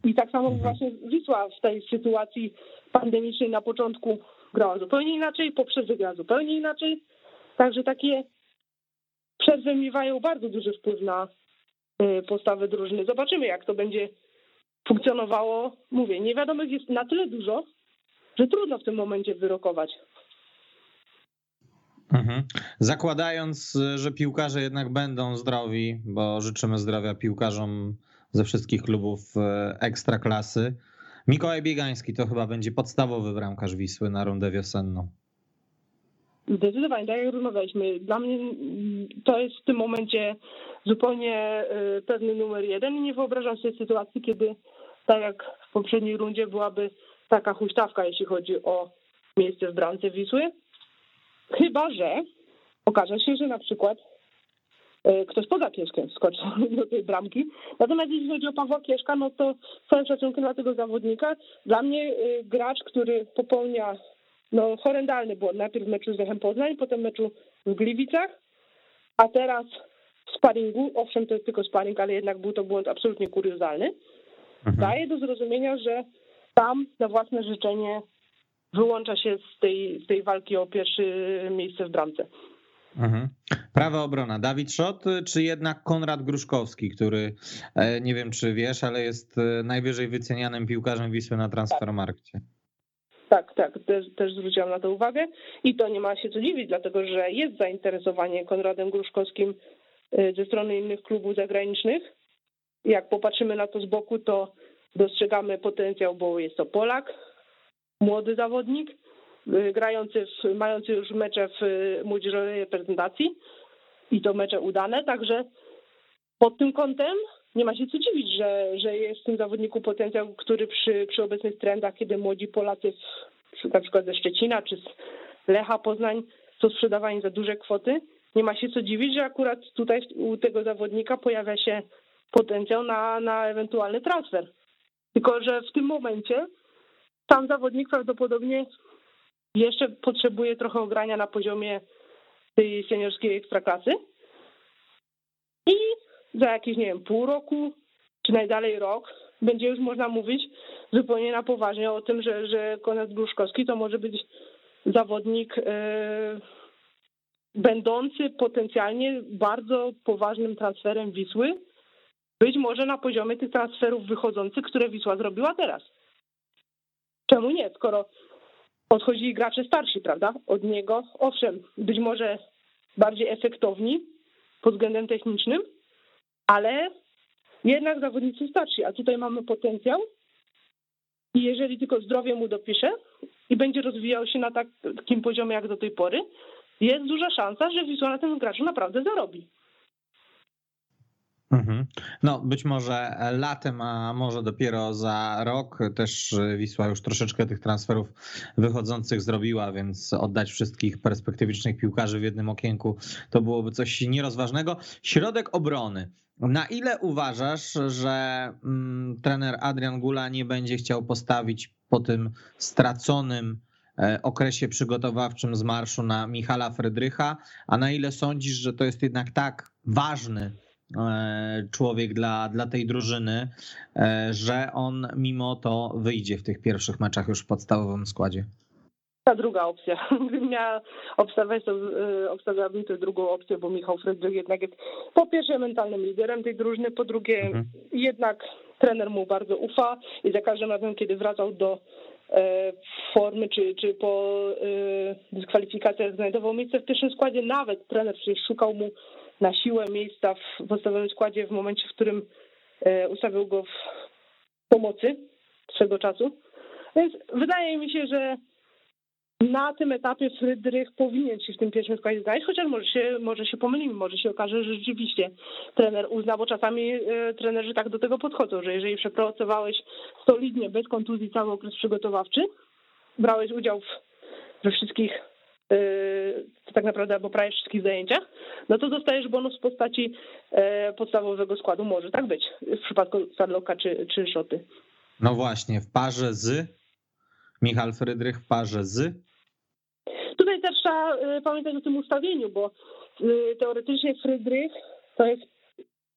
I tak samo mhm. właśnie Wisła w tej sytuacji pandemicznej na początku grała zupełnie inaczej, po przerwie grała zupełnie inaczej. Także takie przerwy miewają bardzo duży wpływ na y, postawę drużyny. Zobaczymy, jak to będzie funkcjonowało. Mówię, niewiadomych jest na tyle dużo, że trudno w tym momencie wyrokować. Mhm. Zakładając, że piłkarze jednak będą zdrowi, bo życzymy zdrowia piłkarzom ze wszystkich klubów e, ekstraklasy. Mikołaj Biegański to chyba będzie podstawowy bramkarz Wisły na rundę wiosenną. Zdecydowanie, tak jak rozmawialiśmy. Dla mnie to jest w tym momencie zupełnie e, pewny numer jeden i nie wyobrażam sobie sytuacji, kiedy tak jak w poprzedniej rundzie byłaby taka huśtawka, jeśli chodzi o miejsce w bramce Wisły. Chyba, że okaże się, że na przykład E, ktoś poza Kieszkiem skoczył <laughs> do tej bramki. Natomiast jeśli chodzi o Pawła Kieszka, no to całym szacunkiem dla tego zawodnika, dla mnie e, gracz, który popełnia no, horrendalny błąd. Najpierw w meczu z Lechem Poznań, potem w meczu w Gliwicach, a teraz w sparingu, owszem to jest tylko sparing, ale jednak był to błąd absolutnie kuriozalny, mhm. daje do zrozumienia, że tam na własne życzenie wyłącza się z tej, z tej walki o pierwsze miejsce w bramce. Mhm. Prawa obrona. Dawid Szot, czy jednak Konrad Gruszkowski, który e, nie wiem czy wiesz, ale jest e, najwyżej wycenianym piłkarzem Wisły na transfermarkcie. Tak, tak, też, też zwróciłam na to uwagę i to nie ma się co dziwić, dlatego że jest zainteresowanie Konradem Gruszkowskim e, ze strony innych klubów zagranicznych. Jak popatrzymy na to z boku, to dostrzegamy potencjał, bo jest to Polak, młody zawodnik, y, grający, w, mający już mecze w y, młodzieżowej reprezentacji i to mecze udane, także pod tym kątem nie ma się co dziwić, że, że jest w tym zawodniku potencjał, który przy, przy obecnych trendach, kiedy młodzi Polacy na przykład ze Szczecina czy z Lecha Poznań są sprzedawani za duże kwoty, nie ma się co dziwić, że akurat tutaj u tego zawodnika pojawia się potencjał na, na ewentualny transfer. Tylko, że w tym momencie sam zawodnik prawdopodobnie jeszcze potrzebuje trochę ogrania na poziomie tej seniorskiej ekstraklasy. Za jakieś, nie wiem, pół roku, czy najdalej rok, będzie już można mówić zupełnie na poważnie o tym, że, że Konrad Gruszkowski to może być zawodnik yy, będący potencjalnie bardzo poważnym transferem Wisły, być może na poziomie tych transferów wychodzących, które Wisła zrobiła teraz. Czemu nie, skoro odchodzili gracze starsi, prawda? Od niego, owszem, być może bardziej efektowni pod względem technicznym, ale jednak zawodnicy starsi, a tutaj mamy potencjał i jeżeli tylko zdrowie mu dopisze i będzie rozwijał się na takim poziomie jak do tej pory, jest duża szansa, że Wisła na tym graczu naprawdę zarobi. Mhm. No, być może latem, a może dopiero za rok też Wisła już troszeczkę tych transferów wychodzących zrobiła, więc oddać wszystkich perspektywicznych piłkarzy w jednym okienku to byłoby coś nierozważnego. Środek obrony. Na ile uważasz, że mm, trener Adrian Gula nie będzie chciał postawić po tym straconym e, okresie przygotowawczym z marszu na Michala Frydrycha, a na ile sądzisz, że to jest jednak tak ważny E, człowiek dla, dla tej drużyny, e, że on mimo to wyjdzie w tych pierwszych meczach już w podstawowym składzie. Ta druga opcja. <laughs> Gdybym miała obstawiać, to e, obstawiałabym tę drugą opcję, bo Michał Frydrych jednak jest po pierwsze mentalnym liderem tej drużyny, po drugie mhm. jednak trener mu bardzo ufa i za każdym razem, kiedy wracał do formy, czy, czy po dyskwalifikacjach znajdował miejsce w pierwszym składzie, nawet trener przecież szukał mu na siłę miejsca w podstawowym składzie w momencie, w którym e, ustawił go w pomocy swego czasu. Więc wydaje mi się, że na tym etapie Frydrych powinien się w tym pierwszym składzie znaleźć, chociaż może się, może się pomylimy, może się okaże, że rzeczywiście trener uzna, bo czasami e, trenerzy tak do tego podchodzą, że jeżeli przepracowałeś solidnie, bez kontuzji cały okres przygotowawczy, brałeś udział w, we wszystkich tak naprawdę albo prawie wszystkich zajęciach, no to dostajesz bonus w postaci e, podstawowego składu. Może tak być w przypadku Sadloka czy, czy Szoty. No właśnie, w parze z Michal Frydrych w parze z Tutaj też trzeba e, pamiętać o tym ustawieniu, bo e, teoretycznie Frydrych to jest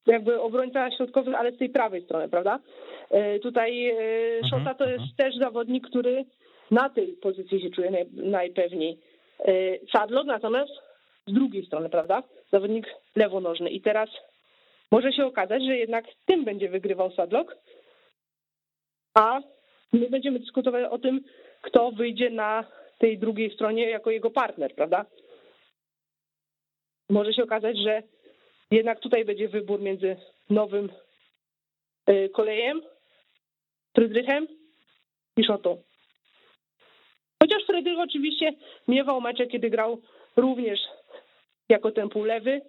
jakby obrońca środkowy, ale z tej prawej strony, prawda? Tutaj mhm, Szota to jest mhm. też zawodnik, który na tej pozycji się czuje najpewniej. E, Sadlok natomiast z drugiej strony, prawda? Zawodnik lewonożny. I teraz może się okazać, że jednak tym będzie wygrywał Sadlok, a my będziemy dyskutować o tym, kto wyjdzie na tej drugiej stronie jako jego partner, prawda? Może się okazać, że jednak tutaj będzie wybór między nowym e, kolejem, Frydrychem i Szotą. Chociaż Fredrik oczywiście miewał mecze, kiedy grał również jako ten lewy.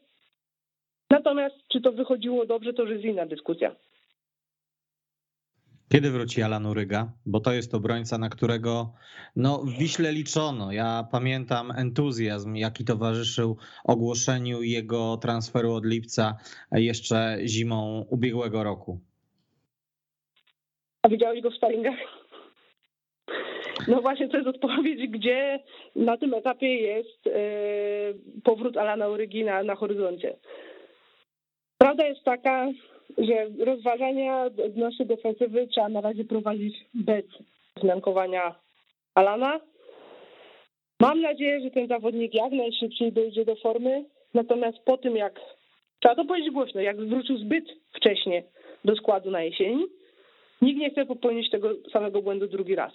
Natomiast czy to wychodziło dobrze, to już jest inna dyskusja. Kiedy wróci Alan Uryga? Bo to jest obrońca, na którego no, w Wiśle liczono. Ja pamiętam entuzjazm, jaki towarzyszył ogłoszeniu jego transferu od lipca jeszcze zimą ubiegłego roku. A widziałeś go w sparingach? No właśnie, to jest odpowiedź, gdzie na tym etapie jest e, powrót Alana Urygi na, horyzoncie. Prawda jest taka, że rozważania odnośnie defensywy trzeba na razie prowadzić bez zmiankowania Alana. Mam nadzieję, że ten zawodnik jak najszybciej dojdzie do formy, natomiast po tym jak, trzeba to powiedzieć głośno, jak wrócił zbyt wcześnie do składu na jesieni, nikt nie chce popełnić tego samego błędu drugi raz.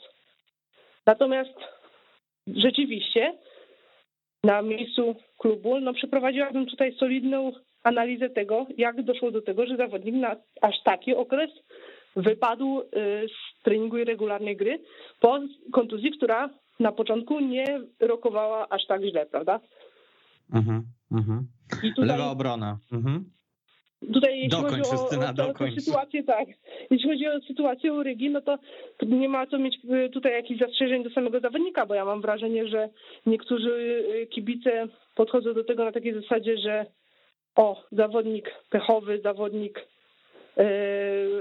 Natomiast rzeczywiście na miejscu klubu no, przeprowadziłabym tutaj solidną analizę tego, jak doszło do tego, że zawodnik na aż taki okres wypadł y, z treningu i regularnej gry po kontuzji, która na początku nie rokowała aż tak źle, prawda? Mhm, mhm. Tutaj, Lewa obrona. Mhm. Tutaj jeśli dokończ, chodzi o, o, o, sytuację, tak. Jeśli chodzi o sytuację u Rygi, no to nie ma co mieć y, tutaj jakichś zastrzeżeń do samego zawodnika, bo ja mam wrażenie, że niektórzy y, kibice podchodzą do tego na takiej zasadzie, że o, zawodnik pechowy, zawodnik yy,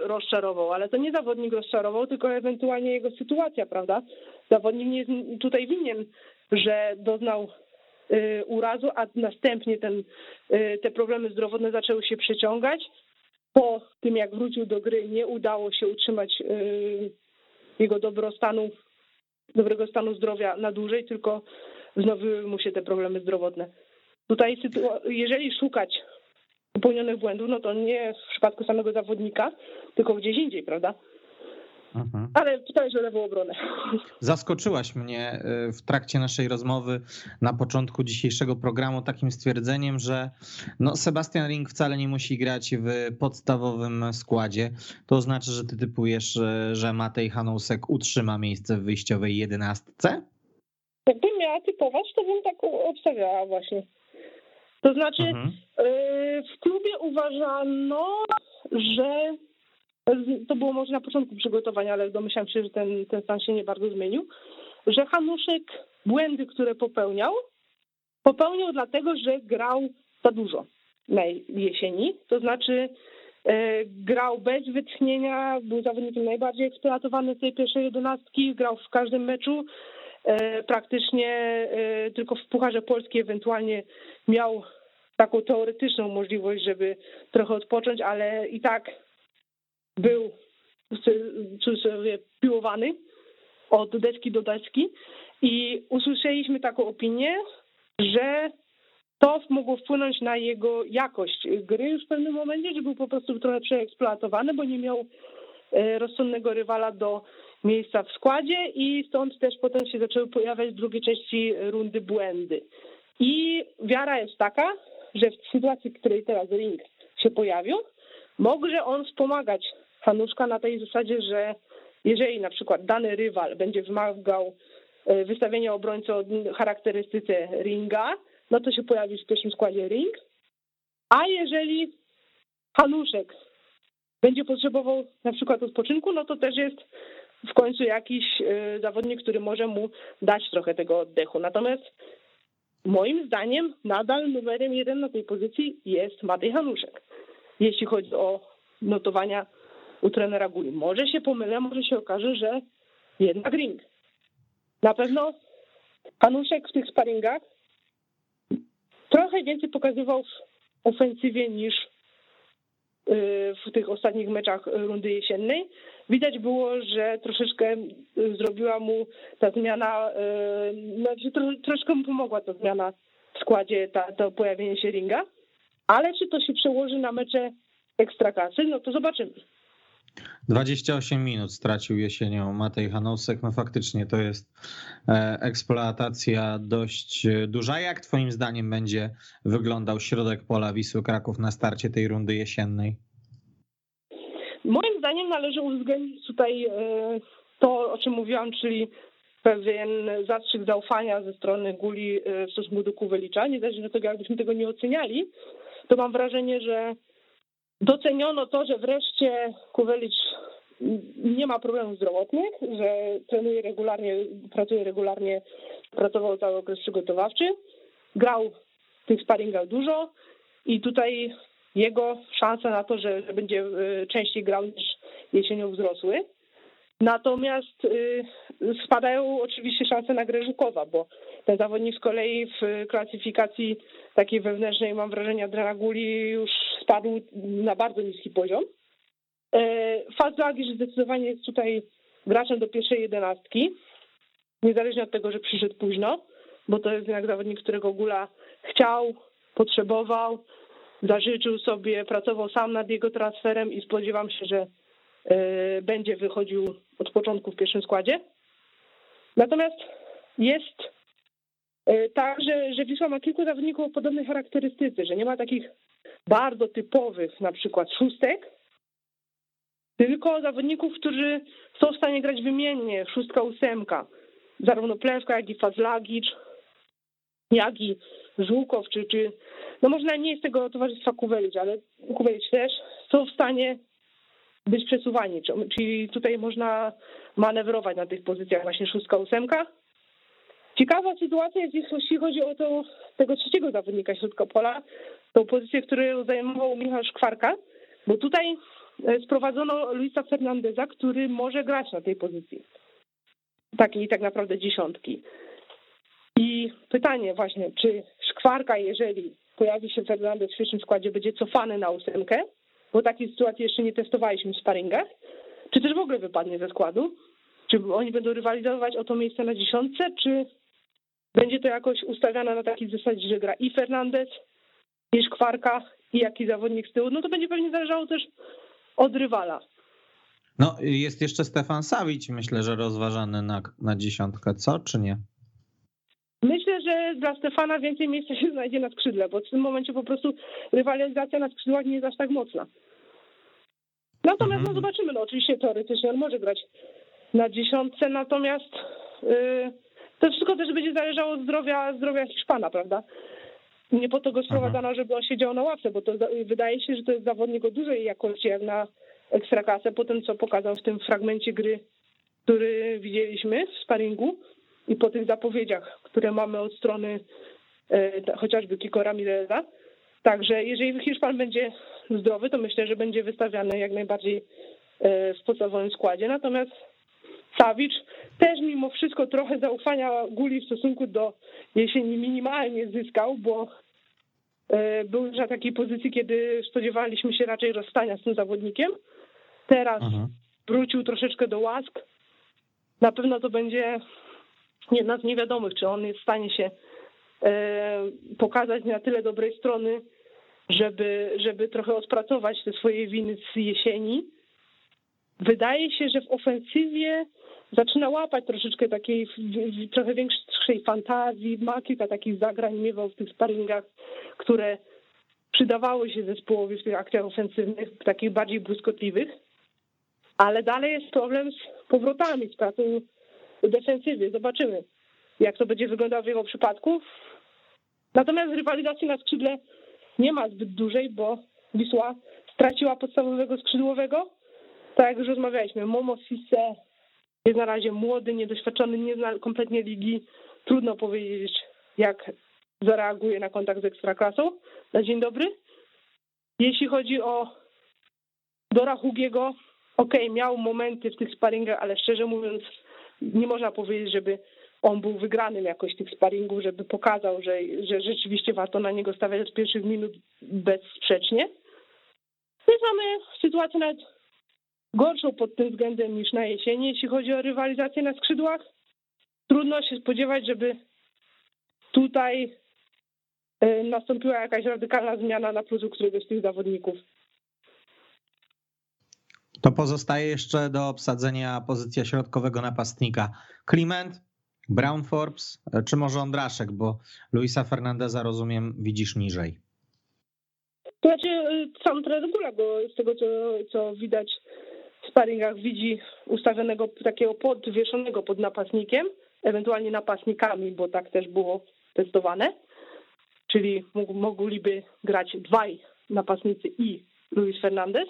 rozczarował, ale to nie zawodnik rozczarował, tylko ewentualnie jego sytuacja, prawda? Zawodnik nie jest tutaj winien, że doznał urazu, a następnie ten, yy, te problemy zdrowotne zaczęły się przeciągać. Po tym, jak wrócił do gry, nie udało się utrzymać jego dobrostanu, dobrego stanu zdrowia na dłużej, tylko wznowiły mu się te problemy zdrowotne. Tutaj, jeżeli szukać popełnionych błędów, no to nie w przypadku samego zawodnika, tylko gdzieś indziej, prawda? Mhm. Ale pytałeś o lewą obronę. <laughs> Zaskoczyłaś mnie y, w trakcie naszej rozmowy na początku dzisiejszego programu takim stwierdzeniem, że no Sebastian Ring wcale nie musi grać w podstawowym składzie. To znaczy, że ty typujesz, y, że Matej Hanousek utrzyma miejsce w wyjściowej jedenastce? Jakbym miała typować, to bym tak obstawiała właśnie. To znaczy, mhm. Y, w klubie uważano, że to było może na początku przygotowania, ale domyślam się, że ten, ten stan się nie bardzo zmienił, że Hanuszek błędy, które popełniał, popełniał dlatego, że grał za dużo na jesieni. To znaczy y, grał bez wytchnienia, był zawodnikiem najbardziej eksploatowany z tej pierwszej jedenastki, grał w każdym meczu, E, praktycznie e, tylko w Pucharze Polskiej ewentualnie miał taką teoretyczną możliwość, żeby trochę odpocząć, ale i tak był sobie piłowany od deski do deski i usłyszeliśmy taką opinię, że to mogło wpłynąć na jego jakość gry już w pewnym momencie, że był po prostu trochę przeeksploatowany, bo nie miał e, rozsądnego rywala do miejsca w składzie i stąd też potem się zaczęły pojawiać w drugiej części rundy błędy. I wiara jest taka, że w sytuacji, w której teraz Ring się pojawił, może on wspomagać Hanuszka na tej zasadzie, że jeżeli na przykład dany rywal będzie wymagał e, wystawienia obrońcy o charakterystyce ringa, no to się pojawi w pierwszym składzie ring, a jeżeli Hanuszek będzie potrzebował na przykład odpoczynku, no to też jest w końcu jakiś y, zawodnik, który może mu dać trochę tego oddechu. Natomiast moim zdaniem nadal numerem jeden na tej pozycji jest Matej Hanuszek, jeśli chodzi o notowania u trenera Guli. Może się pomylę, może się okaże, że jednak ring. Na pewno Hanuszek w tych sparingach trochę więcej pokazywał w ofensywie niż y, w tych ostatnich meczach rundy jesiennej. Widać było, że troszeczkę y, zrobiła mu ta zmiana, y, znaczy troszeczkę mu pomogła ta zmiana w składzie, ta, to pojawienie się ringa. Ale czy to się przełoży na mecze ekstraklasy, no to zobaczymy. 28 minut stracił jesienią Matej Hanowsek. No faktycznie to jest e, eksploatacja dość duża. Jak twoim zdaniem będzie wyglądał środek pola Wisły Kraków na starcie tej rundy jesiennej? Moim zdaniem należy uwzględnić tutaj e, to, o czym mówiłam, czyli pewien zastrzyk zaufania ze strony Guli e, w stosunku do Kuwelicza. Niezależnie od tego, jakbyśmy tego nie oceniali, to mam wrażenie, że doceniono to, że wreszcie Kuwelicz nie ma problemów zdrowotnych, że trenuje regularnie, pracuje regularnie, pracował cały okres przygotowawczy, grał tych sparingach dużo i tutaj jego szanse na to, że będzie e, częściej grał niż jesienią wzrosły. Natomiast y, spadają oczywiście szanse na grę Żukowa, bo ten zawodnik z kolei w klasyfikacji takiej wewnętrznej, mam wrażenie, Adriana Guli już spadł na bardzo niski poziom. E, Faz że zdecydowanie jest tutaj graczem do pierwszej jedenastki, niezależnie od tego, że przyszedł późno, bo to jest jednak zawodnik, którego Gula chciał, potrzebował, zażyczył sobie, pracował sam nad jego transferem i spodziewam się, że e, będzie wychodził od początku w pierwszym składzie. Natomiast jest tak, że, że Wisła ma kilku zawodników o podobnej charakterystyce, że nie ma takich bardzo typowych na przykład szóstek, tylko zawodników, którzy są w stanie grać wymiennie, szóstka, ósemka. Zarówno Plewka, jak i Fazlagicz, jak i Żółkow, czy, czy no można nie jest tego towarzystwa Kuwelić, ale Kuwelić też są w stanie być przesuwani, czyli tutaj można manewrować na tych pozycjach właśnie szóstka, ósemka. Ciekawa sytuacja jest, jeśli chodzi o to, tego trzeciego zawodnika środka pola, tą pozycję, którą zajmował Michał Szkwarka, bo tutaj e, sprowadzono Luisa Fernandeza, który może grać na tej pozycji. Takiej tak naprawdę dziesiątki. I pytanie właśnie, czy Szkwarka, jeżeli pojawi się Fernandez w pierwszym składzie, będzie cofany na ósemkę, bo takiej sytuacji jeszcze nie testowaliśmy w sparingach, czy też w ogóle wypadnie ze składu? Czy oni będą rywalizować o to miejsce na dziesiątce, czy będzie to jakoś ustawiane na takiej zasadzie, że gra i Fernandez, i Szkwarka, i jaki zawodnik z tyłu? No to będzie pewnie zależało też od rywala. No, jest jeszcze Stefan Sawić, myślę, że rozważany na, na dziesiątkę, co, czy nie? Myślę, że dla Stefana więcej miejsca się znajdzie na skrzydle, bo w tym momencie po prostu rywalizacja na skrzydłach nie jest aż tak mocna. Natomiast no, mhm. zobaczymy, no oczywiście teoretycznie on może grać na dziesiątce, natomiast yy, to wszystko też będzie zależało od zdrowia, zdrowia Hiszpana, prawda? Nie po to go sprowadzano, mhm. żeby on siedział na ławce, bo to wydaje się, że to jest zawodnik o dużej jakości jak na ekstraklasę po tym, co pokazał w tym fragmencie gry, który widzieliśmy w sparingu i po tych zapowiedziach, które mamy od strony e, chociażby Kiko Ramireza. Także jeżeli Hiszpan będzie zdrowy, to myślę, że będzie wystawiany jak najbardziej e, w podstawowym składzie. Natomiast Sawicz też mimo wszystko trochę zaufania Guli w stosunku do jesieni minimalnie zyskał, bo e, był już na takiej pozycji, kiedy spodziewaliśmy się raczej rozstania z tym zawodnikiem. Teraz Aha. Mhm. wrócił troszeczkę do łask. Na pewno to będzie jedna z niewiadomych, czy on jest w stanie się e, pokazać na tyle dobrej strony, żeby, żeby trochę odpracować te swoje winy z jesieni. Wydaje się, że w ofensywie zaczyna łapać troszeczkę takiej trochę większej fantazji, ma kilka takich zagrań, miewał w tych sparingach, które przydawały się zespołowi w tych akcjach ofensywnych, takich bardziej błyskotliwych, ale dalej jest problem z powrotami, z pracą defensywy. Zobaczymy, jak to będzie wyglądało w jego przypadku. Natomiast rywalizacji na skrzydle nie ma zbyt dużej, bo Wisła straciła podstawowego skrzydłowego. Tak jak już rozmawialiśmy, Momo Sisse jest na razie młody, niedoświadczony, nie zna kompletnie ligi. Trudno powiedzieć, jak zareaguje na kontakt z Ekstraklasą. Na dzień dobry. Jeśli chodzi o Dora Hugiego, ok, miał momenty w tych sparingach, ale szczerze mówiąc, nie można powiedzieć, żeby on był wygranym jakoś tych sparingów, żeby pokazał, że, że rzeczywiście warto na niego stawiać od pierwszych minut bezsprzecznie. My mamy sytuację nawet gorszą pod tym względem niż na jesieni, jeśli chodzi o rywalizację na skrzydłach. Trudno się spodziewać, żeby tutaj e, nastąpiła jakaś radykalna zmiana na plus któregoś z tych zawodników. To pozostaje jeszcze do obsadzenia pozycja środkowego napastnika. Kliment, Brown Forbes, e, czy może Ondraszek, bo Luisa Fernandeza rozumiem widzisz niżej. To znaczy e, sam trener Gula, bo z tego co, co widać sparingach widzi ustawionego takiego podwieszonego pod napastnikiem, ewentualnie napastnikami, bo tak też było testowane. Czyli mogliby grać dwaj napastnicy i Luis Fernandez.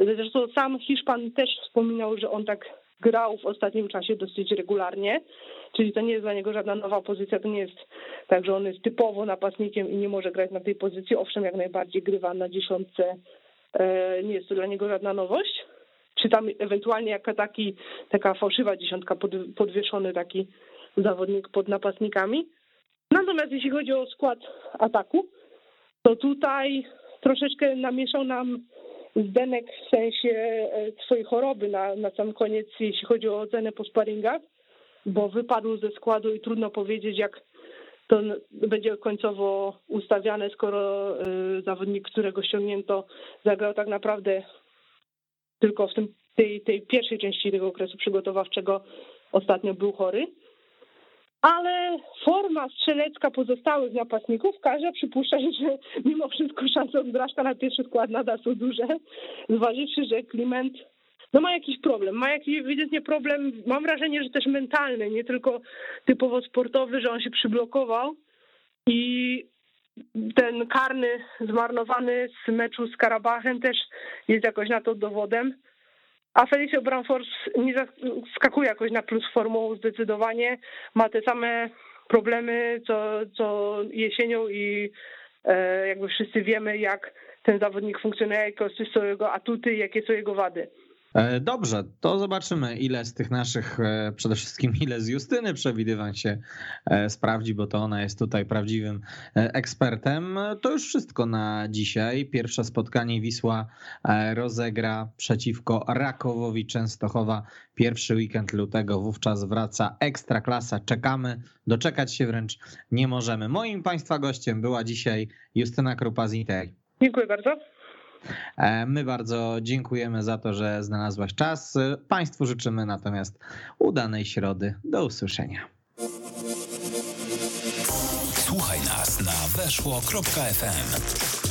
Zresztą sam Hiszpan też wspominał, że on tak grał w ostatnim czasie dosyć regularnie, czyli to nie jest dla niego żadna nowa pozycja, to nie jest tak, że on jest typowo napastnikiem i nie może grać na tej pozycji. Owszem, jak najbardziej grywa na dziesiątce, e, nie jest to dla niego żadna nowość. Czy tam ewentualnie jaka taki, taka fałszywa dziesiątka, pod, podwieszony taki zawodnik pod napastnikami. Natomiast jeśli chodzi o skład ataku, to tutaj troszeczkę namieszał nam Zdenek w sensie e, swojej choroby na, na sam koniec, jeśli chodzi o ocenę po sparingach, bo wypadł ze składu i trudno powiedzieć, jak to będzie końcowo ustawiane, skoro e, zawodnik, którego ściągnięto, zagrał tak naprawdę tylko w tym, tej, tej pierwszej części tego okresu przygotowawczego ostatnio był chory. Ale forma strzelecka pozostałych napastników każe przypuszczać, <laughs> że mimo wszystko szanse od Braszka na pierwszy skład nadal są duże, zważywszy, że Kliment no ma jakiś problem, ma jakiś ewidentnie problem, mam wrażenie, że też mentalny, nie tylko typowo sportowy, że on się przyblokował i ten karny zmarnowany z meczu z Karabachem też jest jakoś na to dowodem. A Felicio Branfors nie skakuje jakoś na plus formułą zdecydowanie. Ma te same problemy co, co jesienią i e, jakby wszyscy wiemy, jak ten zawodnik funkcjonuje, jakie są jego atuty, jakie są jego wady. E, dobrze, to zobaczymy, ile z tych naszych, e, przede wszystkim ile z Justyny przewidywań się e, sprawdzi, bo to ona jest tutaj prawdziwym ekspertem. To już wszystko na dzisiaj. Pierwsze spotkanie Wisła rozegra przeciwko Rakowowi Częstochowa. Pierwszy weekend lutego, wówczas wraca Ekstraklasa. Czekamy, doczekać się wręcz nie możemy. Moim Państwa gościem była dzisiaj Justyna Krupa z. Dziękuję bardzo. E, my bardzo dziękujemy za to, że znalazłaś czas. Państwu życzymy natomiast udanej środy. Do usłyszenia. Słuchaj nas na weszło.fm.